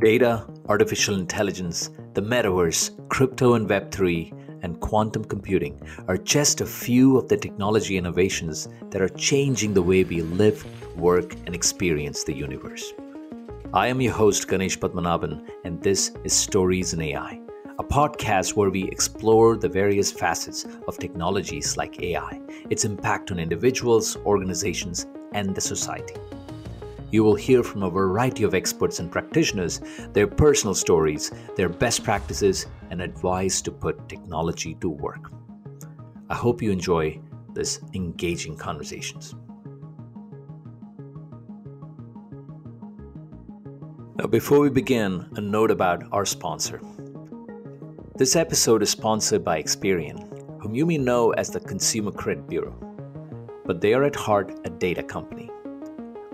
Data, artificial intelligence, the metaverse, crypto and Web3, and quantum computing are just a few of the technology innovations that are changing the way we live, work, and experience the universe. I am your host, Ganesh Padmanabhan, and this is Stories in AI, a podcast where we explore the various facets of technologies like AI, its impact on individuals, organizations, and the society. You will hear from a variety of experts and practitioners their personal stories, their best practices, and advice to put technology to work. I hope you enjoy this engaging conversations. Now, before we begin, a note about our sponsor. This episode is sponsored by Experian, whom you may know as the Consumer Credit Bureau, but they are at heart a data company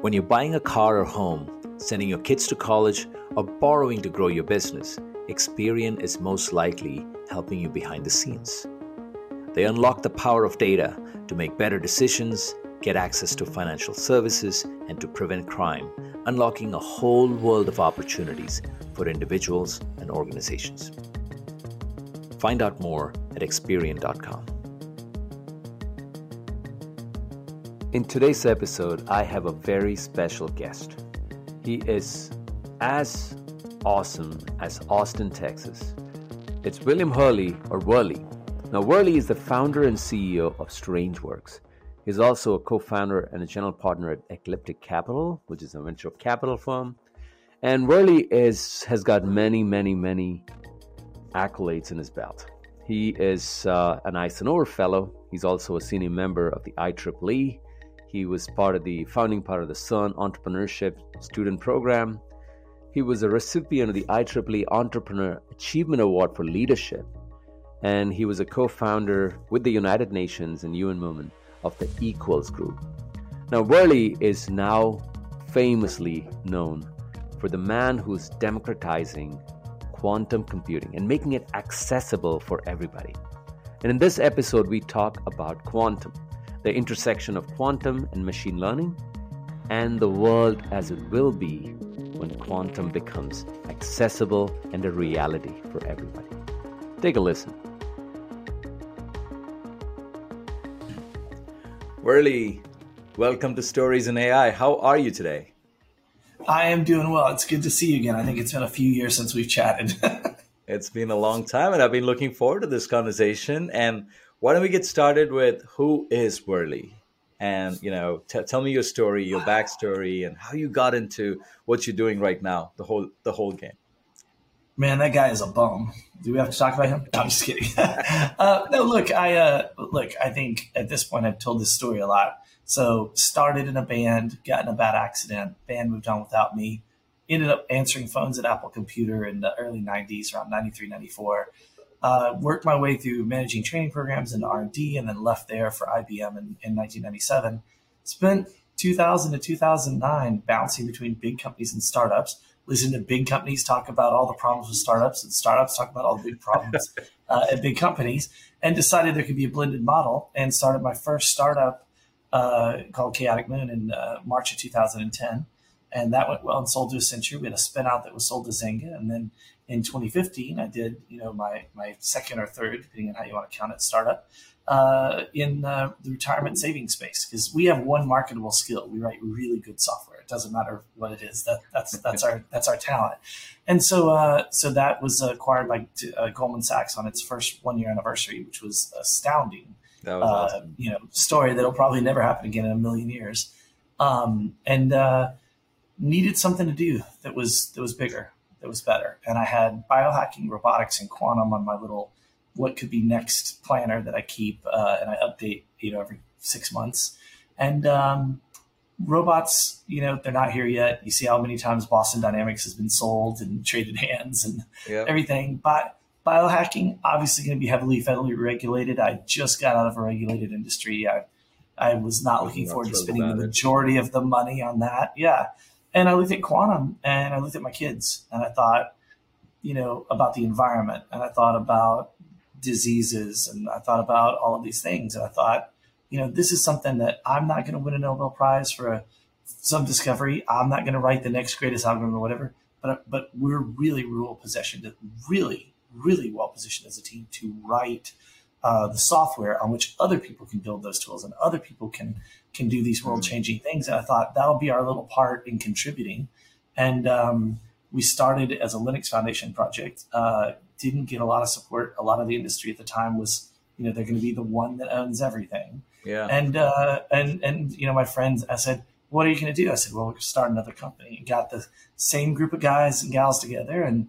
when you're buying a car or home, sending your kids to college, or borrowing to grow your business, Experian is most likely helping you behind the scenes. They unlock the power of data to make better decisions, get access to financial services, and to prevent crime, unlocking a whole world of opportunities for individuals and organizations. Find out more at Experian.com. In today's episode, I have a very special guest. He is as awesome as Austin, Texas. It's William Hurley, or Whurley. Now, Whurley is the founder and CEO of Strangeworks. He's also a co founder and a general partner at Ecliptic Capital, which is a venture capital firm. And Whurley is, has got many, many, many accolades in his belt. He is uh, an Eisenhower Fellow. He's also a senior member of the IEEE, he was part of the founding part of the CERN Entrepreneurship Student Program. He was a recipient of the IEEE Entrepreneur Achievement Award for Leadership. And he was a co founder with the United Nations and UN Movement of the Equals Group. Now, Whurley is now famously known for the man who's democratizing quantum computing and making it accessible for everybody. And in this episode, we talk about quantum the intersection of quantum and machine learning, and the world as it will be when quantum becomes accessible and a reality for everybody. Take a listen. Whurley, welcome to Stories in AI. How are you today? I am doing well. It's good to see you again. I think it's been a few years since we've chatted. it's been a long time, and I've been looking forward to this conversation. And why don't we get started with who is Whurley? And you know, t- tell me your story, your backstory, and how you got into what you're doing right now. The whole the whole game. Man, that guy is a bum. Do we have to talk about him? No, I'm just kidding. uh, no, look, I uh, look. I think at this point I've told this story a lot. So started in a band, got in a bad accident, band moved on without me. Ended up answering phones at Apple Computer in the early '90s, around '93, '94 uh, worked my way through managing training programs into R&D and then left there for IBM in, in 1997. Spent 2000 to 2009 bouncing between big companies and startups, listening to big companies talk about all the problems with startups and startups talk about all the big problems uh, at big companies and decided there could be a blended model and started my first startup uh, called Chaotic Moon in uh, March of 2010. And that went well and sold to Accenture. We had a spin out that was sold to Zynga. And then in 2015, I did, you know, my, my second or third, depending on how you want to count it, startup uh, in uh, the retirement savings space because we have one marketable skill. We write really good software. It doesn't matter what it is. That that's that's our that's our talent. And so uh, so that was acquired by uh, Goldman Sachs on its first one year anniversary, which was astounding. That was uh, awesome. You know, story that'll probably never happen again in a million years. Um, and uh, needed something to do that was that was bigger that was better. And I had biohacking, robotics, and quantum on my little what could be next planner that I keep uh, and I update, you know, every six months. And um, robots, you know, they're not here yet. You see how many times Boston Dynamics has been sold and traded hands and yep. everything. But biohacking, obviously going to be heavily federally regulated. I just got out of a regulated industry. I, I was not looking forward to spending the majority it. of the money on that. Yeah. And I looked at quantum and I looked at my kids and I thought, you know, about the environment and I thought about diseases and I thought about all of these things. And I thought, you know, this is something that I'm not going to win a Nobel Prize for a, some discovery. I'm not going to write the next greatest algorithm or whatever, but but we're really well positioned, really really well positioned as a team to write uh, the software on which other people can build those tools and other people can can do these world changing things. And I thought that'll be our little part in contributing. And um, we started as a Linux Foundation project. Uh, didn't get a lot of support. A lot of the industry at the time was, you know, they're going to be the one that owns everything. Yeah. And uh, and and you know, my friends, I said, "What are you going to do?" I said, "Well, we're start another company." And got the same group of guys and gals together, and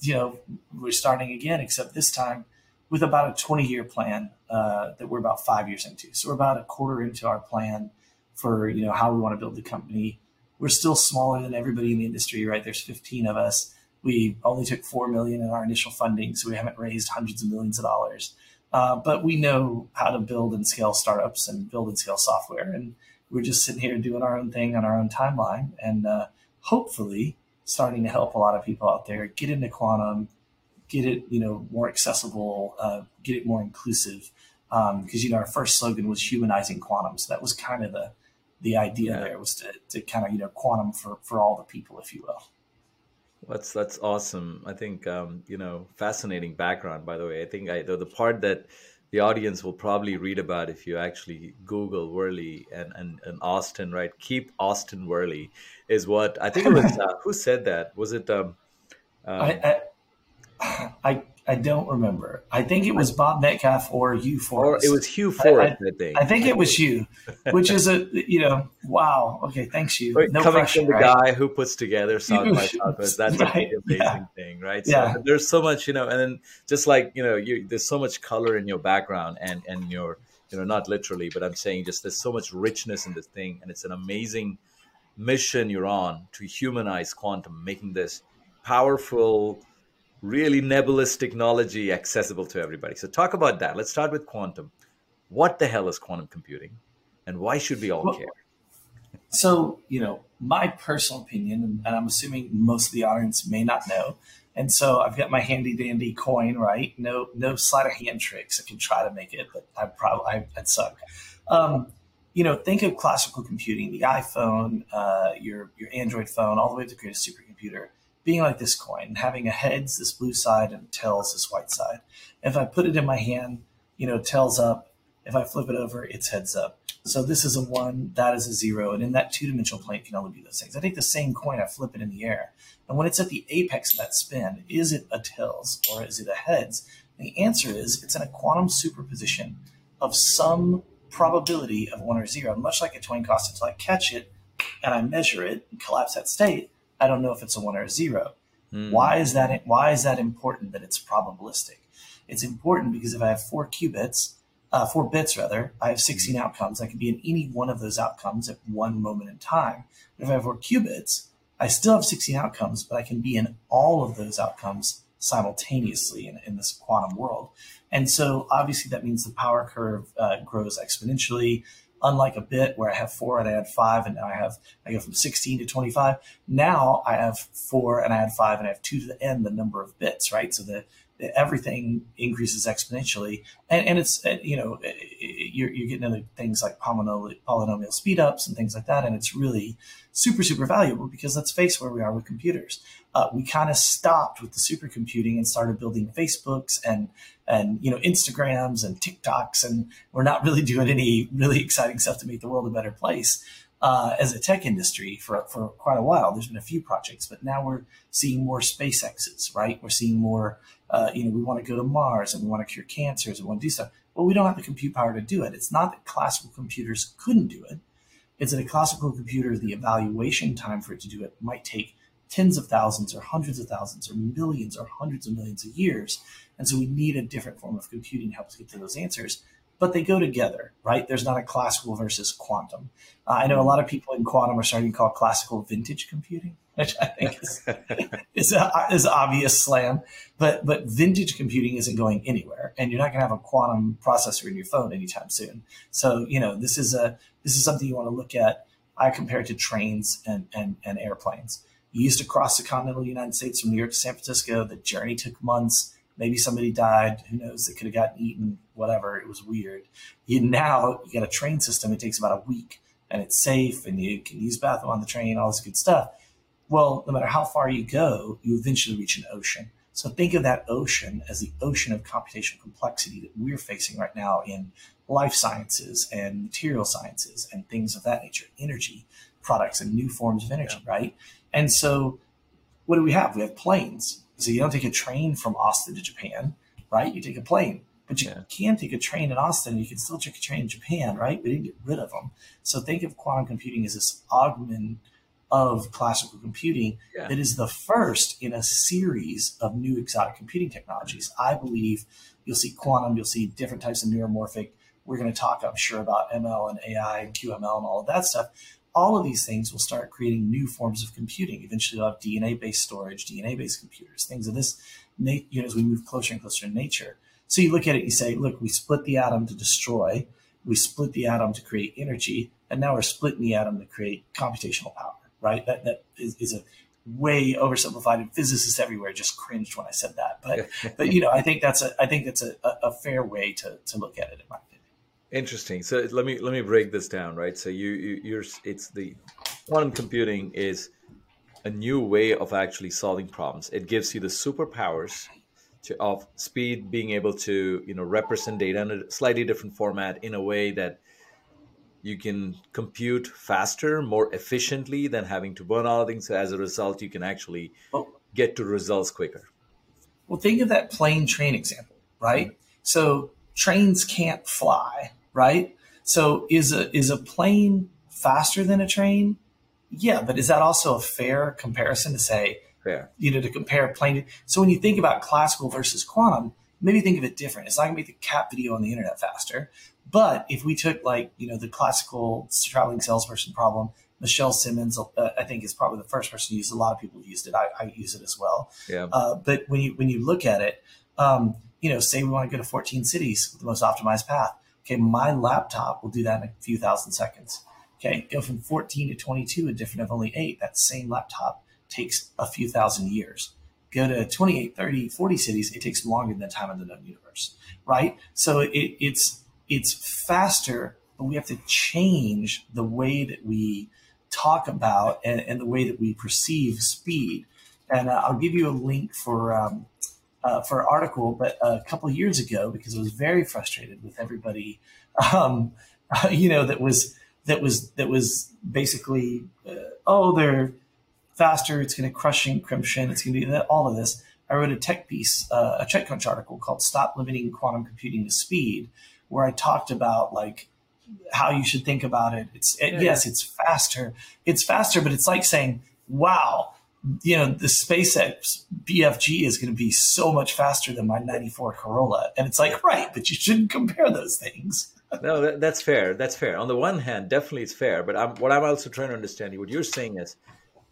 you know, we're starting again, except this time with about a 20 year plan uh, that we're about five years into. So we're about a quarter into our plan for you know how we want to build the company. We're still smaller than everybody in the industry, right? There's 15 of us. We only took four million in our initial funding, so we haven't raised hundreds of millions of dollars. Uh, but we know how to build and scale startups and build and scale software, and we're just sitting here doing our own thing on our own timeline, and uh, hopefully starting to help a lot of people out there get into quantum, get it you know more accessible, uh, get it more inclusive. Because um, you know our first slogan was humanizing quantum, so that was kind of the the idea yeah. there was to, to kind of you know quantum for for all the people, if you will. That's that's awesome. I think um, you know fascinating background. By the way, I think I the, the part that the audience will probably read about if you actually Google Whurley and, and, and Austin, right? Keep Austin Whurley is what I think it was. Uh, who said that? Was it? Um, um, I, I, I I don't remember. I think it was Bob Metcalfe or Hugh Forrest. Or it was Hugh Forrest, I, I, I think. I think it was you, which is a you know, wow. Okay, thanks you. No Coming pressure, from the right? guy who puts together South by Southwest, that's right. a amazing yeah. thing, right? So yeah. there's so much, you know, and then just like you know, you, there's so much color in your background and and your, you know, not literally, but I'm saying just there's so much richness in this thing, and it's an amazing mission you're on to humanize quantum, making this powerful really nebulous technology accessible to everybody. So, talk about that. Let's start with quantum. What the hell is quantum computing, and why should we all well, care? So, you know, my personal opinion, and I'm assuming most of the audience may not know, and so I've got my handy dandy coin, right? No, no sleight of hand tricks. I can try to make it, but I probably I'd suck. Um, you know, think of classical computing, the iPhone, uh, your your Android phone, all the way to create a supercomputer being like this coin, having a heads, this blue side, and tails, this white side. If I put it in my hand, you know, tails up. If I flip it over, it's heads up. So this is a one, that is a zero. And in that two dimensional plane can only be those things. I take the same coin, I flip it in the air. And when it's at the apex of that spin, is it a tails or is it a heads? And the answer is it's in a quantum superposition of some probability of one or zero, much like a twain constant. Until I catch it and I measure it and collapse that state, I don't know if it's a one or a zero. Mm. Why is that? Why is that important that it's probabilistic? It's important because if I have four qubits, uh, four bits rather, I have 16 hmm. outcomes. I can be in any one of those outcomes at one moment in time. But if I have four qubits, I still have 16 outcomes, but I can be in all of those outcomes simultaneously in, in this quantum world. And so obviously that means the power curve uh, grows exponentially unlike a bit where I have four and I add five and now I have I go from 16 to 25. Now I have four and I add five and I have two to the end the number of bits, right? So that everything increases exponentially and, and it's you know you're, you're getting into things like polynomial, polynomial speedups and things like that and it's really super super valuable because let's face where we are with computers uh, we kind of stopped with the supercomputing and started building facebooks and and you know instagrams and tiktoks and we're not really doing any really exciting stuff to make the world a better place uh, as a tech industry for, for quite a while. There's been a few projects, but now we're seeing more SpaceXs, right? We're seeing more, uh, you know, we want to go to Mars and we want to cure cancers and we want to do stuff. Well, we don't have the compute power to do it. It's not that classical computers couldn't do it. It's that a classical computer, the evaluation time for it to do it might take tens of thousands or hundreds of thousands or millions or hundreds of millions of years. And so we need a different form of computing to help us get to those answers but they go together, right? There's not a classical versus quantum. Uh, I know a lot of people in quantum are starting to call classical vintage computing, which I think is is, a, is obvious slam. But but vintage computing isn't going anywhere, and you're not going to have a quantum processor in your phone anytime soon. So you know this is a this is something you want to look at. I compare it to trains and, and, and airplanes. You used to cross the continental United States from New York to San Francisco. The journey took months Maybe somebody died. Who knows? They could have gotten eaten. Whatever. It was weird. You now you got a train system. It takes about a week, and it's safe, and you can use bathroom on the train. And all this good stuff. Well, no matter how far you go, you eventually reach an ocean. So think of that ocean as the ocean of computational complexity that we're facing right now in life sciences and material sciences and things of that nature, energy products and new forms of energy, yeah. right? And so what do we have? We have planes. So you don't take a train from Austin to Japan, right? You take a plane. But you yeah. can take a train in Austin. You can still take a train in Japan, right? We didn't get rid of them. So think of quantum computing as this augment of classical computing yeah. that is the first in a series of new exotic computing technologies. I believe you'll see quantum, you'll see different types of neuromorphic. We're going to talk, I'm sure, about ML and AI and QML and all of that stuff. All of these things will start creating new forms of computing. Eventually, you'll have DNA based storage, DNA based computers, things of this, you know, as we move closer and closer to nature. So you look at it, you say, look, we split the atom to destroy, we split the atom to create energy, and now we're splitting the atom to create computational power right? That that is, is a way oversimplified, and physicists everywhere just cringed when I said that. But but you know, I think that's a I think that's a, a fair way to to look at it in my opinion. Interesting. So let me let me break this down, right? So you, you you're it's the quantum computing is a new way of actually solving problems. It gives you the superpowers to, of speed, being able to you know represent data in a slightly different format in a way that you can compute faster, more efficiently than having to burn all things. So as a result, you can actually oh. get to results quicker. Well, think of that plane train example, right? Mm-hmm. So trains can't fly, right? So is a is a plane faster than a train? Yeah, but is that also a fair comparison to say, fair. you know, to compare plane? So when you think about classical versus quantum, maybe think of it different. It's not going to make the cat video on the internet faster, but if we took like you know the classical traveling salesperson problem, Michelle Simmons, uh, I think, is probably the first person to use. A lot of people used it. I, I use it as well. Yeah. Uh, but when you when you look at it, um, you know, say we want to go to 14 cities with the most optimized path. Okay, my laptop will do that in a few thousand seconds. Okay, go from 14 to 22, a difference of only eight. That same laptop takes a few thousand years. Go to 28, 30, 40 cities, it takes longer than the time of the known universe, right? So it, it's it's faster, but we have to change the way that we talk about and, and the way that we perceive speed. And uh, I'll give you a link for um, uh, for an article, but a couple years ago, because I was very frustrated with everybody, um, uh, you know, that was that was that was basically, uh, oh, they're faster. It's going to crush encryption. It's going to do that, all of this. I wrote a tech piece, uh, a TechCrunch article called "Stop Limiting Quantum Computing to Speed," where I talked about like how you should think about it. It's it, yeah. yes, it's faster. It's faster, but it's like saying, "Wow, you know, the SpaceX BFG is going to be so much faster than my '94 Corolla," and it's like, right, but you shouldn't compare those things. no, that, that's fair. That's fair. On the one hand, definitely it's fair, but I'm, what I'm also trying to understand, what you're saying is,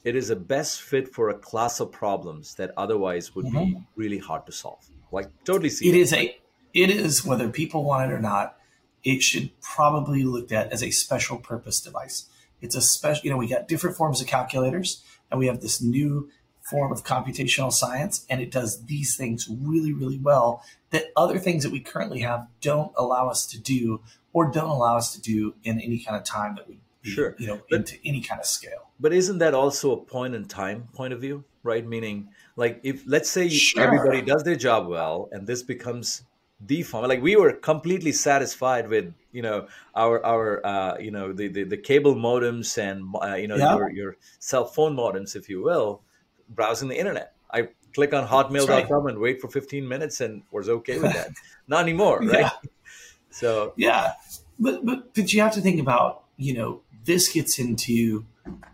it is a best fit for a class of problems that otherwise would mm-hmm. be really hard to solve. Like totally see. It that. is a it is, whether people want it or not, it should probably looked at as a special purpose device. It's a special, you know, we got different forms of calculators and we have this new form of computational science and it does these things really, really well that other things that we currently have don't allow us to do or don't allow us to do in any kind of time that we sure you know but, into any kind of scale but isn't that also a point in time point of view right meaning like if let's say sure. everybody does their job well and this becomes deform like we were completely satisfied with you know our our uh, you know the, the, the cable modems and uh, you know yeah. your, your cell phone modems if you will browsing the internet i click on hotmail.com right. and wait for 15 minutes and was okay with that not anymore right yeah. so yeah but, but but you have to think about you know this gets into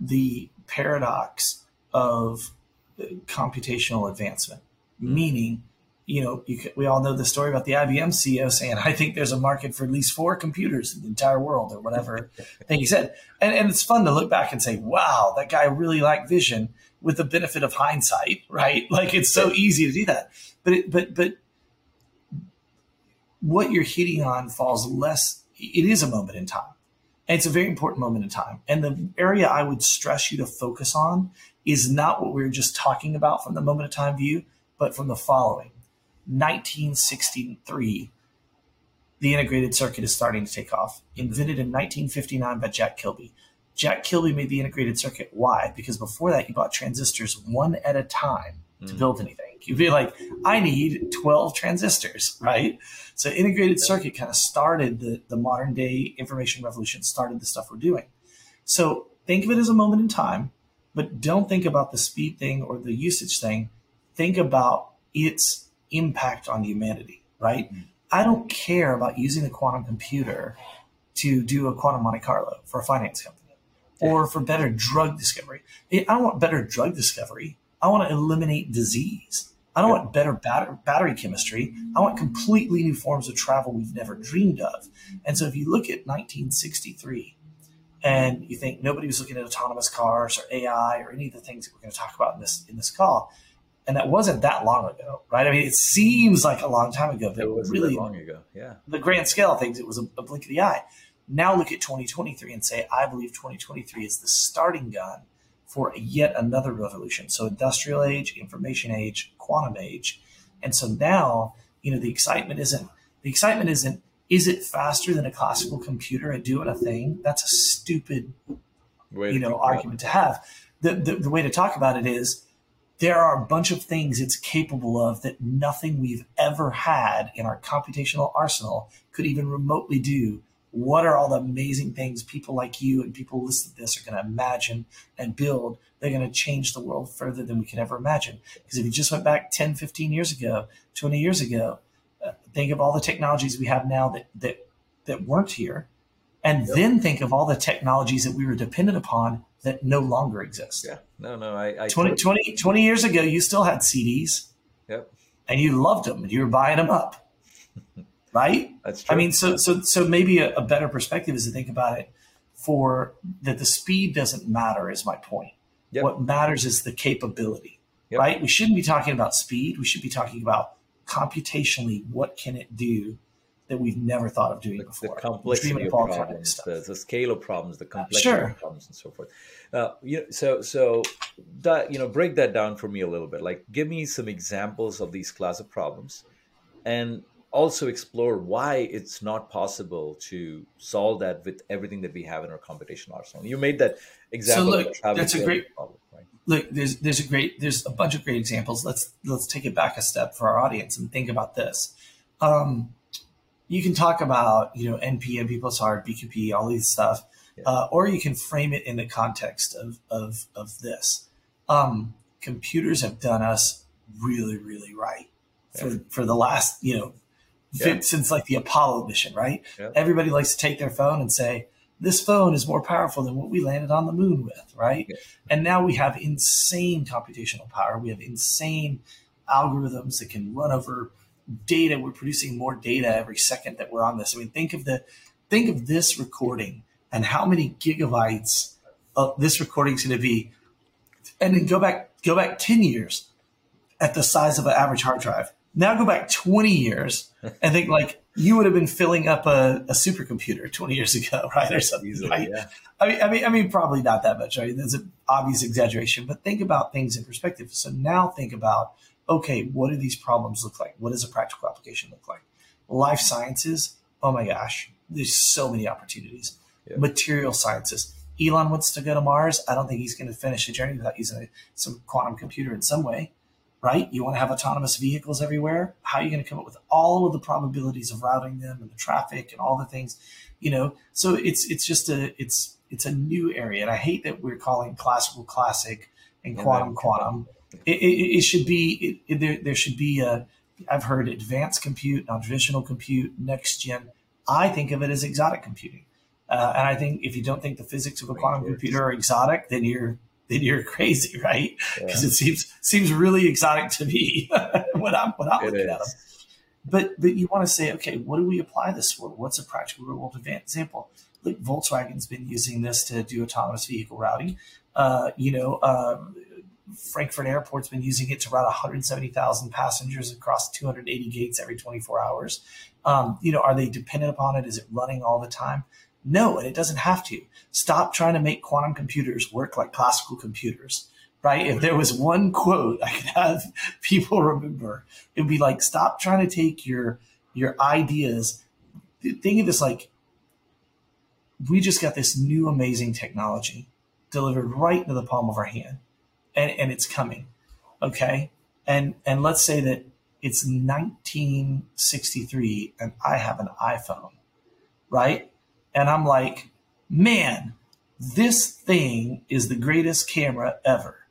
the paradox of uh, computational advancement mm-hmm. meaning you know, you we all know the story about the IBM CEO saying, "I think there's a market for at least four computers in the entire world," or whatever thing he said. And, and it's fun to look back and say, "Wow, that guy really liked vision." With the benefit of hindsight, right? Like it's so easy to do that, but it, but but what you're hitting on falls less. It is a moment in time, and it's a very important moment in time. And the area I would stress you to focus on is not what we were just talking about from the moment of time view, but from the following 1963, the integrated circuit is starting to take off. Invented in 1959 by Jack Kilby. Jack Kilby made the integrated circuit. Why? Because before that, you bought transistors one at a time to mm. build anything. You'd be like, I need 12 transistors, right? So integrated circuit kind of started the, the modern day information revolution, started the stuff we're doing. So think of it as a moment in time, but don't think about the speed thing or the usage thing. Think about its impact on humanity, right? Mm. I don't care about using the quantum computer to do a quantum Monte Carlo for a finance company or for better drug discovery. I don't want better drug discovery. I want to eliminate disease. I don't want better battery chemistry. I want completely new forms of travel we've never dreamed of. And so if you look at 1963 and you think nobody was looking at autonomous cars or AI or any of the things that we're going to talk about in this in this call, and that wasn't that long ago, right? I mean, it seems like a long time ago, but it was really long ago. Yeah, the grand scale of things, it was a, a blink of the eye. Now look at 2023 and say, I believe 2023 is the starting gun for yet another revolution. So industrial age, information age, quantum age. And so now, you know, the excitement isn't the excitement isn't is it faster than a classical computer at doing a thing? That's a stupid you know argument to have. The, the the way to talk about it is there are a bunch of things it's capable of that nothing we've ever had in our computational arsenal could even remotely do what are all the amazing things people like you and people who listen to this are going to imagine and build they're going to change the world further than we could ever imagine. Because if you just went back 10 15 years ago 20 years ago uh, think of all the technologies we have now that that that weren't here and yep. then think of all the technologies that we were dependent upon that no longer exist. Yeah. No no i, I 20, 20, 20 years ago you still had cds yep. And you loved them and you were buying them up right? That's true. I mean, so so so maybe a, a, better perspective is to think about it for that the speed doesn't matter. Is my point. Yep. What matters is the capability, yep. right? We shouldn't be talking about speed. We should be talking about computationally what can it do that we've never thought of doing the, before. The complexity of problems, the, the, scale of problems, the complexity sure. of problems, and so forth. Uh, you know, so so that you know, break that down for me a little bit. Like, give me some examples of these class of problems, and also explore why it's not possible to solve that with everything that we have in our computational arsenal. You made that example. So look, that's a great problem, right? Look, there's there's a great there's a bunch of great examples. Let's let's take it back a step for our audience and think about this. Um, you can talk about you know NP, NP plus hard, BQP, all these stuff, yeah. uh, or you can frame it in the context of of of this. Um, computers have done us really really right for yeah. for the last you know yeah. since like the Apollo mission, right? Yeah. Everybody likes to take their phone and say, this phone is more powerful than what we landed on the moon with, right? Yeah. And now we have insane computational power. We have insane algorithms that can run over data. We're producing more data every second that we're on this. I mean, think of the think of this recording and how many gigabytes of this recording is going to be, and then go back go back ten years at the size of an average hard drive. Now go back 20 years and think like you would have been filling up a, a supercomputer 20 years ago, right? Or something. Easily, right? Yeah. I mean, I mean, I mean, probably not that much, right? That's an obvious exaggeration, but think about things in perspective. So now think about, okay, what do these problems look like? What does a practical application look like? Life sciences, oh my gosh, there's so many opportunities. Yeah. Material sciences. Elon wants to go to Mars. I don't think he's going to finish the journey without using a, some quantum computer in some way right? You want to have autonomous vehicles everywhere. How are you going to come up with all of the probabilities of routing them and the traffic and all the things, you know? So it's it's just a it's it's a new area, and I hate that we're calling classical classic and quantum quantum. It, it, it, should be it, there. There should be a. I've heard advanced compute, non-traditional compute, next gen. I think of it as exotic computing, uh, and I think if you don't think the physics of a quantum computer are exotic, then you're then you're crazy, right? Because yeah. it seems seems really exotic to me when I'm when I'm it looking is. at them. But but you want to say, okay, what do we apply this for? What's a practical real world example? Like Volkswagen's been using this to do autonomous vehicle routing. Uh, you know, um, Frankfurt Airport's been using it to route 170,000 passengers across 280 gates every 24 hours. Um, you know, are they dependent upon it? Is it running all the time? No, and it doesn't have to. Stop trying to make quantum computers work like classical computers, right? If there was one quote I could have people remember, it would be like, stop trying to take your your ideas. Think of this like we just got this new amazing technology delivered right into the palm of our hand, and, and it's coming. Okay, and and let's say that it's 1963 and I have an iPhone, right? And I'm like, man, this thing is the greatest camera ever.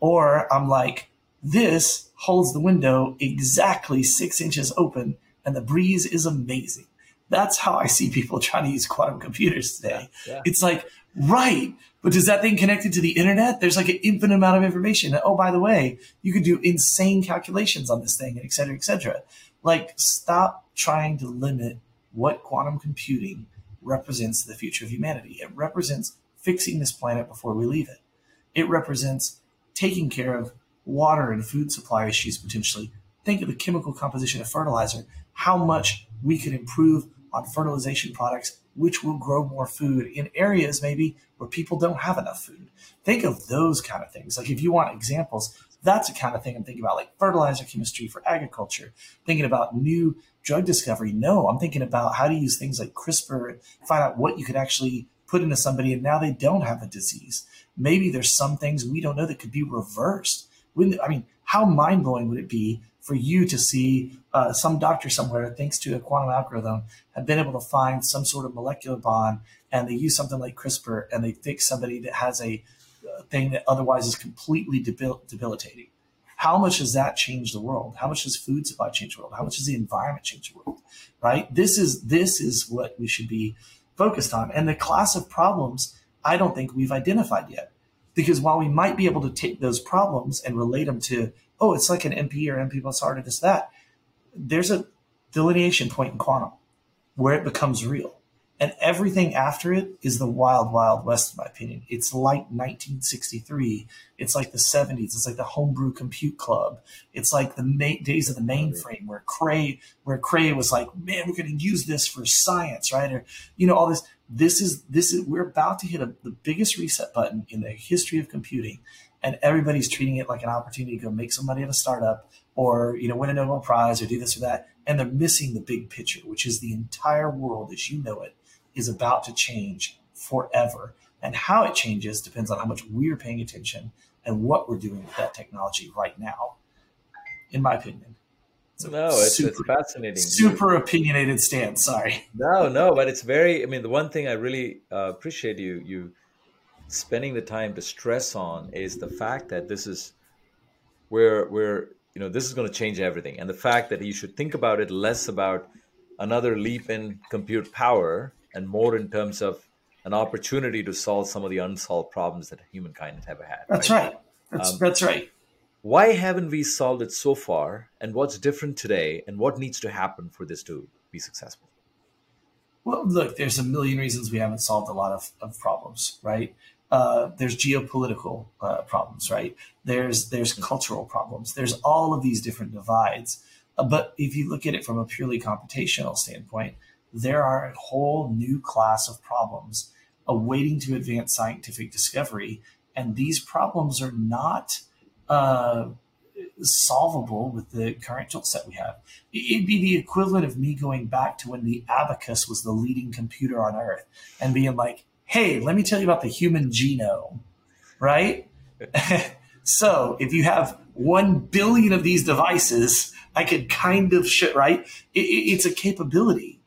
Or I'm like, this holds the window exactly six inches open and the breeze is amazing. That's how I see people trying to use quantum computers today. Yeah, yeah. It's like, right, but does that thing connected to the internet? There's like an infinite amount of information. oh, by the way, you can do insane calculations on this thing, and et cetera, et cetera. Like, stop trying to limit what quantum computing represents the future of humanity. It represents fixing this planet before we leave it. It represents taking care of water and food supply issues potentially. Think of the chemical composition of fertilizer, how much we could improve on fertilization products which will grow more food in areas maybe where people don't have enough food. Think of those kind of things. Like if you want examples, that's the kind of thing I'm thinking about, like fertilizer chemistry for agriculture, thinking about new drug discovery. No, I'm thinking about how to use things like CRISPR find out what you could actually put into somebody and now they don't have a disease. Maybe there's some things we don't know that could be reversed. I mean, how mind blowing would it be for you to see uh, some doctor somewhere, thanks to a quantum algorithm, have been able to find some sort of molecular bond, and they use something like CRISPR, and they fix somebody that has a uh, thing that otherwise is completely debil- debilitating. How much does that change the world? How much does food supply change the world? How much does the environment change the world? Right? This is this is what we should be focused on. And the class of problems I don't think we've identified yet. Because while we might be able to take those problems and relate them to oh, it's like an NP or NP plus R to this, that. There's a delineation point in quantum where it becomes real. And everything after it is the wild, wild west, in my opinion. It's like 1963. It's like the 70s. It's like the homebrew compute club. It's like the ma- days of the mainframe where Cray, where Cray was like, man, we're going to use this for science, right? Or, you know, all this. This is, this is, we're about to hit a, the biggest reset button in the history of computing and everybody's treating it like an opportunity to go make some money at a startup or you know win a Nobel Prize or do this or that, and they're missing the big picture, which is the entire world as you know it is about to change forever, and how it changes depends on how much we're paying attention and what we're doing with that technology right now. In my opinion. no, it's, super, it's fascinating. Super opinionated stance. Sorry. No, no, but it's very. I mean, the one thing I really uh, appreciate you you spending the time to stress on is the fact that this is where where you know this is going to change everything and the fact that you should think about it less about another leap in compute power and more in terms of an opportunity to solve some of the unsolved problems that humankind has ever had that's right, right. That's, um, that's right why haven't we solved it so far and what's different today and what needs to happen for this to be successful well look there's a million reasons we haven't solved a lot of, of problems right uh, there's geopolitical uh, problems, right? There's there's cultural problems. There's all of these different divides. Uh, but if you look at it from a purely computational standpoint, there are a whole new class of problems awaiting to advance scientific discovery, and these problems are not uh, solvable with the current tool set we have. It'd be the equivalent of me going back to when the abacus was the leading computer on Earth and being like, hey, let me tell you about the human genome, right? so if you have 1 billion of these devices, I could kind of shit, right? It, it, it's a capability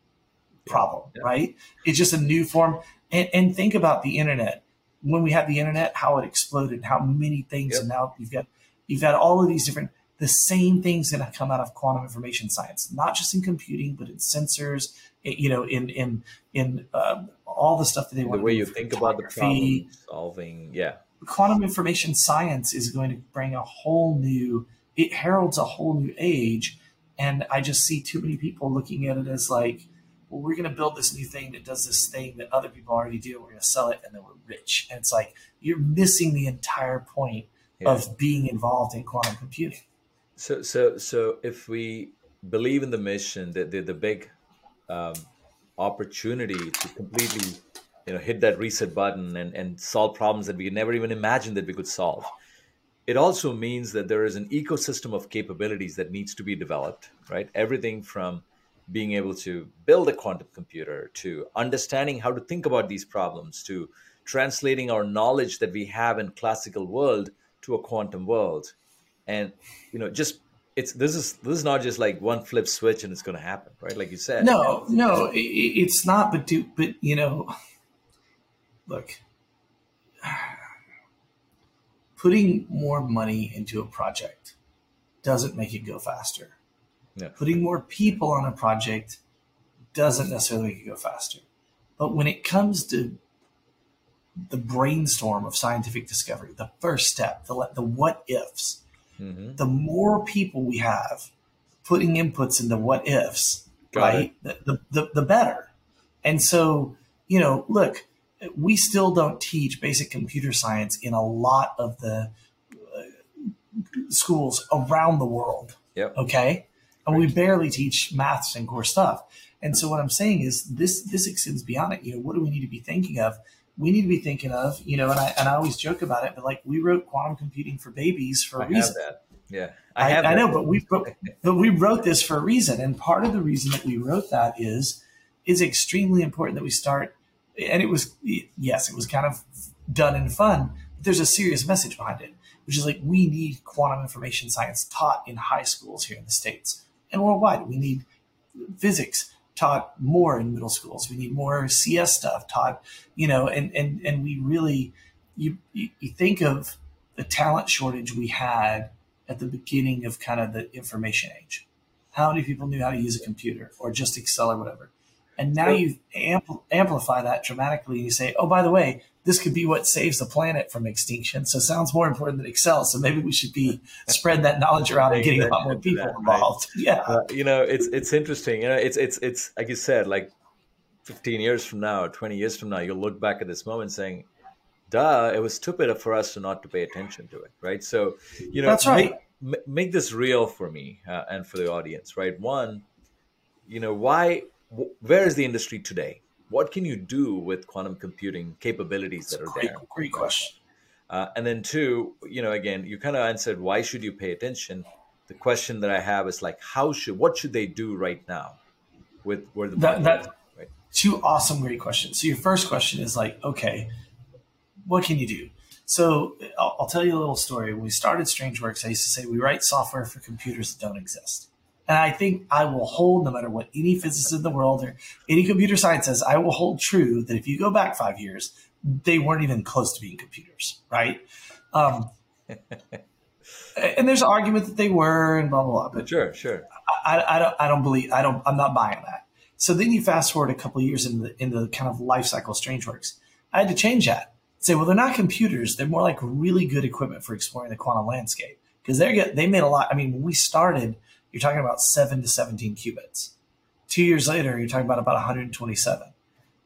problem, yeah. right? It's just a new form. And, and, think about the internet. When we had the internet, how it exploded, how many things, yep. and now you've got you've got all of these different the same things that come out of quantum information science, not just in computing, but in sensors, you know, in in in um, all the stuff that they want. The way you think about the problem solving, yeah. Quantum information science is going to bring a whole new. It heralds a whole new age, and I just see too many people looking at it as like, well, we're going to build this new thing that does this thing that other people already do. We're going to sell it, and then we're rich. And it's like you're missing the entire point yeah. of being involved in quantum computing. So, so, so if we believe in the mission, the the, the big um, opportunity to completely you know hit that reset button and, and solve problems that we never even imagined that we could solve it also means that there is an ecosystem of capabilities that needs to be developed right everything from being able to build a quantum computer to understanding how to think about these problems to translating our knowledge that we have in classical world to a quantum world. And you know just it's this is this is not just like one flip switch and it's going to happen right? Like you said. No no it, it's not but do but you know look putting more money into a project doesn't make it go faster yeah. putting more people on a project doesn't necessarily make it go faster but when it comes to the brainstorm of scientific discovery the first step the, the what ifs mm-hmm. the more people we have putting inputs into what ifs, Got right, the, the, the better. And so, you know, look, we still don't teach basic computer science in a lot of the uh, schools around the world. Yep. Okay. And we barely teach maths and core stuff. And so what I'm saying is this this extends beyond it. You know, what do we need to be thinking of? We need to be thinking of, you know, and I and I always joke about it, but like we wrote quantum computing for babies for a I reason. Yeah, I, I, I know, but we wrote, but we wrote this for a reason, and part of the reason that we wrote that is is extremely important that we start. And it was yes, it was kind of done in fun, but there's a serious message behind it, which is like we need quantum information science taught in high schools here in the states and worldwide. We need physics taught more in middle schools. We need more CS stuff taught, you know, and and and we really you you, you think of the talent shortage we had at the beginning of kind of the information age. How many people knew how to use a computer or just Excel or whatever? And now you ampl- amplify that dramatically. And you say, oh, by the way, this could be what saves the planet from extinction. So it sounds more important than Excel. So maybe we should be spreading that knowledge around and getting a lot more people that, involved. Right? Yeah. Uh, you know, it's it's interesting. You know, it's it's it's like you said, like 15 years from now, 20 years from now, you'll look back at this moment saying, duh, it was stupid for us to not to pay attention to it, right? So, you know, that's right. Make, make this real for me uh, and for the audience, right? One, you know, why? Where is the industry today? What can you do with quantum computing capabilities that's that are great, there? Great question. Uh, and then two, you know, again, you kind of answered why should you pay attention. The question that I have is like, how should what should they do right now with where the that, that right? two awesome great questions. So your first question is like, okay, what can you do? So I'll, I'll, tell you a little story. When we started StrangeWorks, I used to say we write software for computers that don't exist. And I think I will hold, no matter what any physicist in the world or any computer science says, I will hold true that if you go back five years, they weren't even close to being computers, right? Um, and there's an argument that they were, and blah blah blah. But sure, sure. I, I, don't, I don't believe, I don't, I'm not buying that. So then you fast forward a couple years in the in the kind of life cycle of StrangeWorks. I had to change that say, well, they're not computers. They're more like really good equipment for exploring the quantum landscape because they get they made a lot. I mean, when we started, you're talking about seven to 17 qubits. Two years later, you're talking about about 127.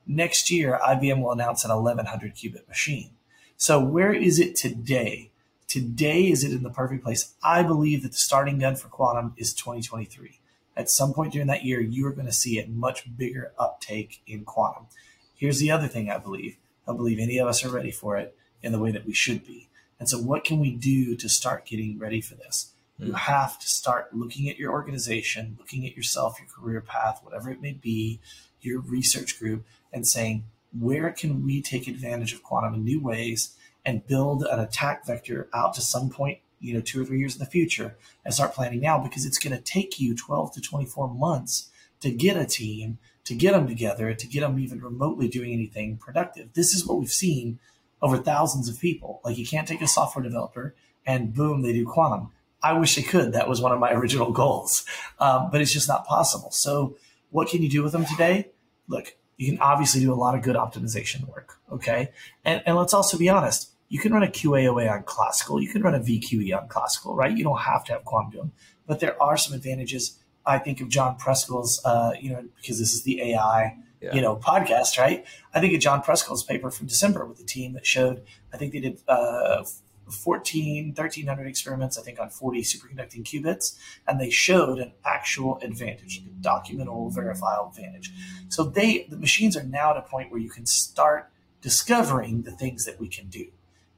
Next year, IBM will announce an 1100 qubit machine. So where is it today? Today, is it in the perfect place? I believe that the starting gun for quantum is 2023. At some point during that year, you are going to see a much bigger uptake in quantum. Here's the other thing I believe I believe any of us are ready for it in the way that we should be. And so, what can we do to start getting ready for this? Mm. You have to start looking at your organization, looking at yourself, your career path, whatever it may be, your research group, and saying, where can we take advantage of quantum in new ways and build an attack vector out to some point, you know, two or three years in the future and start planning now because it's going to take you 12 to 24 months to get a team to get them together, to get them even remotely doing anything productive. This is what we've seen over thousands of people. Like you can't take a software developer and boom, they do quantum. I wish they could. That was one of my original goals, um, but it's just not possible. So, what can you do with them today? Look, you can obviously do a lot of good optimization work. Okay, and and let's also be honest. You can run a QAOA on classical. You can run a VQE on classical, right? You don't have to have quantum, but there are some advantages I think of John Preskill's, uh, you know, because this is the AI, yeah. you know, podcast, right? I think of John Preskill's paper from December with the team that showed, I think they did uh, 14, 1300 experiments, I think on 40 superconducting qubits, and they showed an actual advantage, a documentable, verifiable advantage. So they, the machines are now at a point where you can start discovering the things that we can do.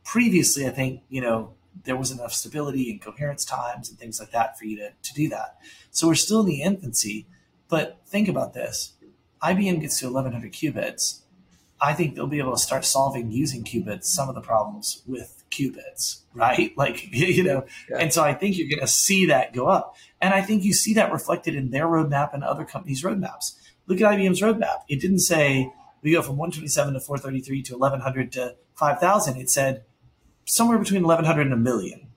Previously, I think, you know, there was enough stability and coherence times and things like that for you to, to do that. So we're still in the infancy, But think about this IBM gets to 1100 qubits. I think they'll be able to start solving using qubits some of the problems with qubits, right? Like, you know, yeah. and so I think you're going to see that go up. And I think you see that reflected in their roadmap and other companies' roadmaps. Look at IBM's roadmap. It didn't say we go from 127 to 433 to 1100 to 5000. It said somewhere between 1100 and a million,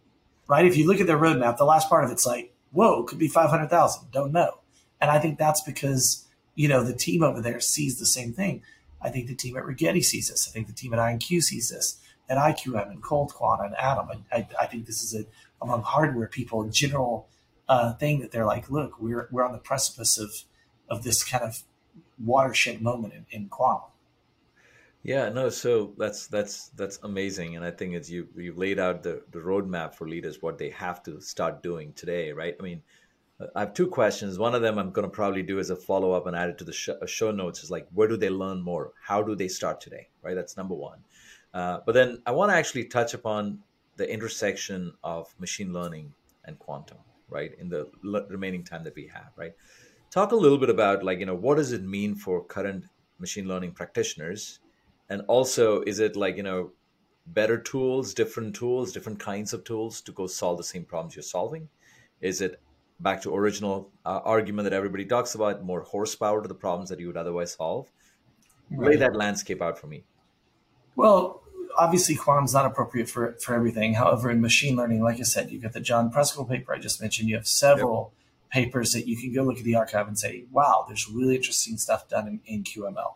right? If you look at their roadmap, the last part of it's like, whoa, could be 500,000. Don't know. And I think that's because, you know, the team over there sees the same thing. I think the team at Rigetti sees this. I think the team at IonQ sees this, at IQM and Cold Quant and Atom. I, I, I think this is a, among hardware people, a general uh, thing that they're like, look, we're, we're on the precipice of, of this kind of watershed moment in, in quantum. Yeah, no, so that's that's that's amazing, and I think it's you you've laid out the the roadmap for leaders what they have to start doing today, right? I mean, I have two questions. One of them I'm going to probably do as a follow up and add it to the show, uh, show notes is like, where do they learn more? How do they start today? Right, that's number one. Uh, but then I want to actually touch upon the intersection of machine learning and quantum, right? In the remaining time that we have, right? Talk a little bit about like you know what does it mean for current machine learning practitioners and also is it like you know better tools different tools different kinds of tools to go solve the same problems you're solving is it back to original uh, argument that everybody talks about more horsepower to the problems that you would otherwise solve right. lay that landscape out for me well obviously quantum's not appropriate for for everything however in machine learning like i said you've got the john preskill paper i just mentioned you have several yep. papers that you can go look at the arXiv and say wow there's really interesting stuff done in, in qml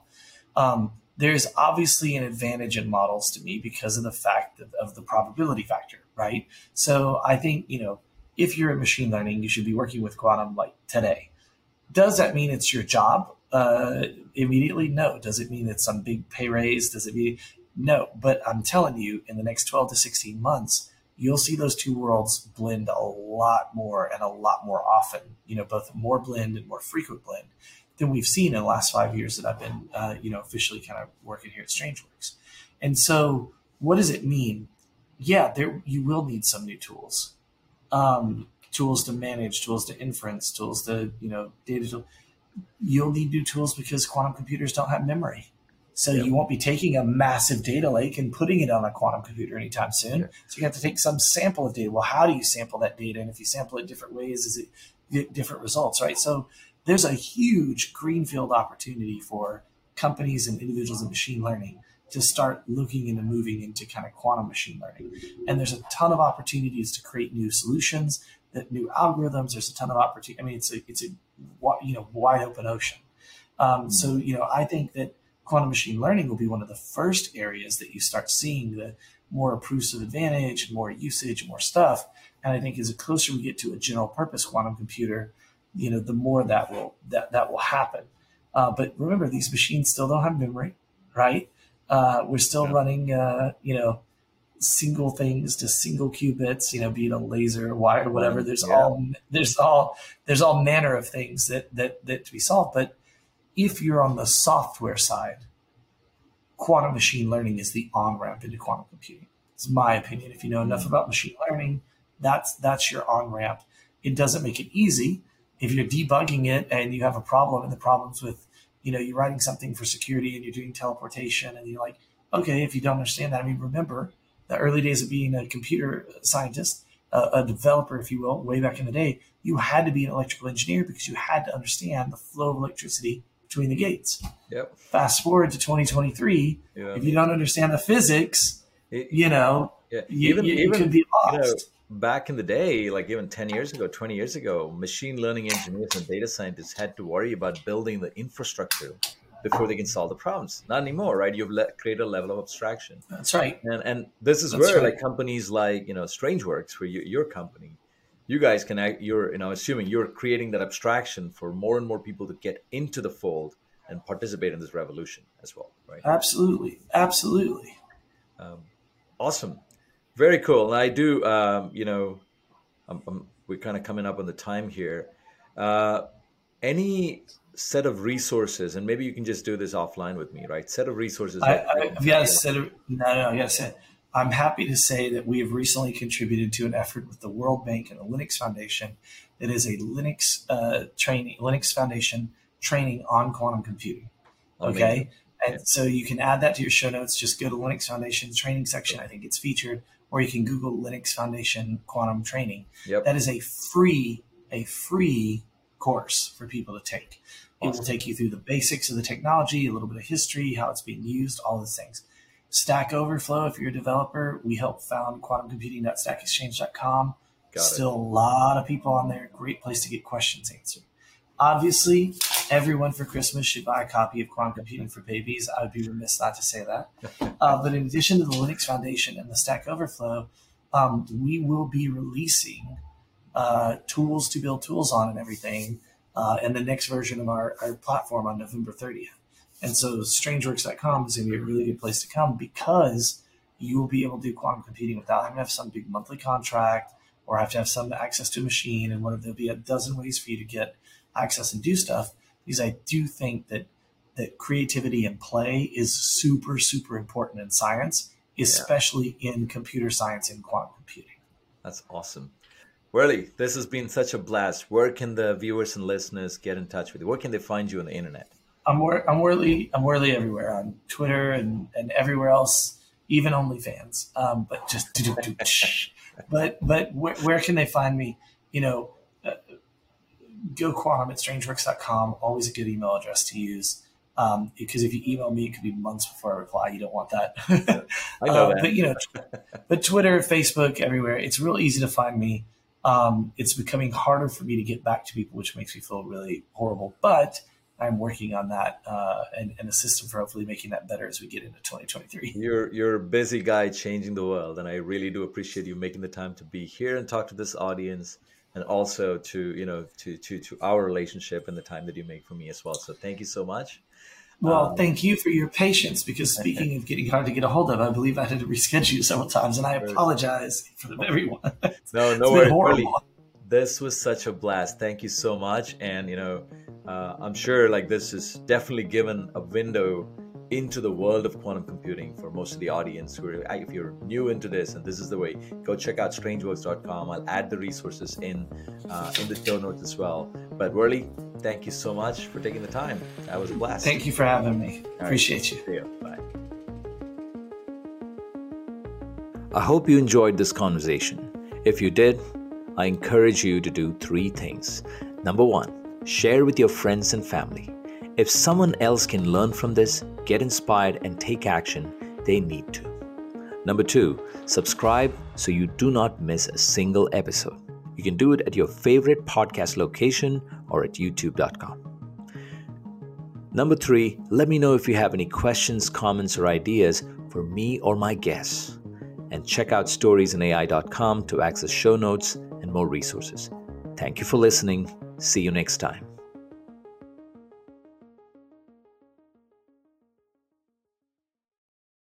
um, there's obviously an advantage in models to me because of the fact of, of the probability factor, right? So I think, you know, if you're in machine learning, you should be working with quantum like today. Does that mean it's your job uh, immediately? No. Does it mean it's some big pay raise? Does it mean no? But I'm telling you, in the next 12 to 16 months, you'll see those two worlds blend a lot more and a lot more often. You know, both more blend and more frequent blend than we've seen in the last five years that I've been, uh, you know, officially kind of working here at StrangeWorks. And so, what does it mean? Yeah, there you will need some new tools, um, tools to manage, tools to inference, tools to you know data. You'll need new tools because quantum computers don't have memory. So yep. you won't be taking a massive data lake and putting it on a quantum computer anytime soon. Yep. So you have to take some sample of data. Well, how do you sample that data? And if you sample it different ways, is it get different results, right? So there's a huge greenfield opportunity for companies and individuals in machine learning to start looking into moving into kind of quantum machine learning. And there's a ton of opportunities to create new solutions, that new algorithms. There's a ton of opportunity. I mean, it's a it's a you know wide open ocean. Um, so you know, I think that quantum machine learning will be one of the first areas that you start seeing the more proofs of advantage, more usage, more stuff. And I think as the closer we get to a general purpose quantum computer, you know, the more that will that that will happen. Uh, but remember, these machines still don't have memory, right? Uh, we're still yeah. running, uh, you know, single things to single qubits, you know, be it a laser, wire, whatever. There's yeah. all there's all there's all manner of things that that that to be solved. But if you're on the software side, quantum machine learning is the on ramp into quantum computing. It's my opinion. If you know enough mm. about machine learning, that's that's your on ramp. It doesn't make it easy if you're debugging it and you have a problem and the problems with, you know, you're writing something for security and you're doing teleportation and you're like, okay, if you don't understand that, I mean, remember the early days of being a computer scientist, a, a developer, if you will, way back in the day, you had to be an electrical engineer because you had to understand the flow of electricity between the gates. Yep. Fast forward to 2023, yeah. if you don't understand the physics, it, you know, yeah. even, you, you, even, could be lost. You know, back in the day, like even 10 years ago, 20 years ago, machine learning engineers and data scientists had to worry about building the infrastructure before they can solve the problems. Not anymore, right? You've let, created a level of abstraction. That's right. And and this is That's where right. like companies like you know StrangeWorks, for you, your company, you guys can act, you're you know assuming you're creating that abstraction for more and more people to get into the fold and participate in this revolution as well, right? Absolutely, absolutely. Um, awesome. Very cool. And I do, um, you know, I'm, I'm, we're kind of coming up on the time here. Uh, any set of resources, and maybe you can just do this offline with me, right? Set of resources. I, I, yes, set of, no, no, yes. I'm happy to say that we have recently contributed to an effort with the World Bank and the Linux Foundation that is a Linux uh, training, Linux Foundation training on quantum computing. Okay. Amazing. And yeah. so you can add that to your show notes. Just go to Linux Foundation training section. I think it's featured, or you can Google Linux Foundation quantum training. Yep. That is a free, a free course for people to take. It will take you through the basics of the technology, a little bit of history, how it's being used, all those things. Stack Overflow, if you're a developer, we help found quantumcomputing.stackexchange.com. Got Still it. a lot of people on there. Great place to get questions answered. Obviously, everyone for Christmas should buy a copy of Quantum Computing for Babies. I would be remiss not to say that. Uh, but in addition to the Linux Foundation and the Stack Overflow, um, we will be releasing uh, tools to build tools on and everything uh, in the next version of our, our platform on November 30th. And so strangeworks.com is going to be a really good place to come because you will be able to do quantum computing without having to have some big monthly contract or have to have some access to a machine and. There'll be a dozen ways for you to get access and do stuff because I do think that that creativity and play is super, super important in science, especially yeah. in computer science and quantum computing. That's awesome. Whurley, this has been such a blast. Where can the viewers and listeners get in touch with you? Where can they find you on the internet? I'm I'm Whurley I'm Whurley everywhere on Twitter and, and everywhere else, even OnlyFans. Um, but just but but where, where, can they find me? You know, go quantum at strangeworks.com. Always a good email address to use. Um, because if you email me, it could be months before I reply. You don't want that. I know uh, that. But you know, but Twitter, Facebook, everywhere. It's real easy to find me. Um, it's becoming harder for me to get back to people, which makes me feel really horrible. But I'm working on that uh, and, and a system for hopefully making that better as we get into 2023. You're you're a busy guy changing the world, and I really do appreciate you making the time to be here and talk to this audience, and also to you know to to to our relationship and the time that you make for me as well. So thank you so much. Well, um, thank you for your patience because speaking of getting hard to get a hold of, I believe I had to reschedule you several times, and I apologize for everyone. no, no worries this was such a blast. Thank you so much. And, you know, uh, I'm sure like this has definitely given a window into the world of quantum computing for most of the audience who are, if you're new into this and this is the way go check out strangeworks.com i'll add the resources in uh, in the show notes as well. But Whurley, thank you so much for taking the time. That was a blast. Thank you for having me. All appreciate right. you you bye. I hope you enjoyed this conversation. If you did I encourage you to do three things. Number one, share with your friends and family. If someone else can learn from this, get inspired, and take action, they need to. Number two, subscribe so you do not miss a single episode. You can do it at your favorite podcast location or at youtube.com. Number three, let me know if you have any questions, comments, or ideas for me or my guests. And check out storiesinai.com to access show notes and more resources. Thank you for listening. See you next time.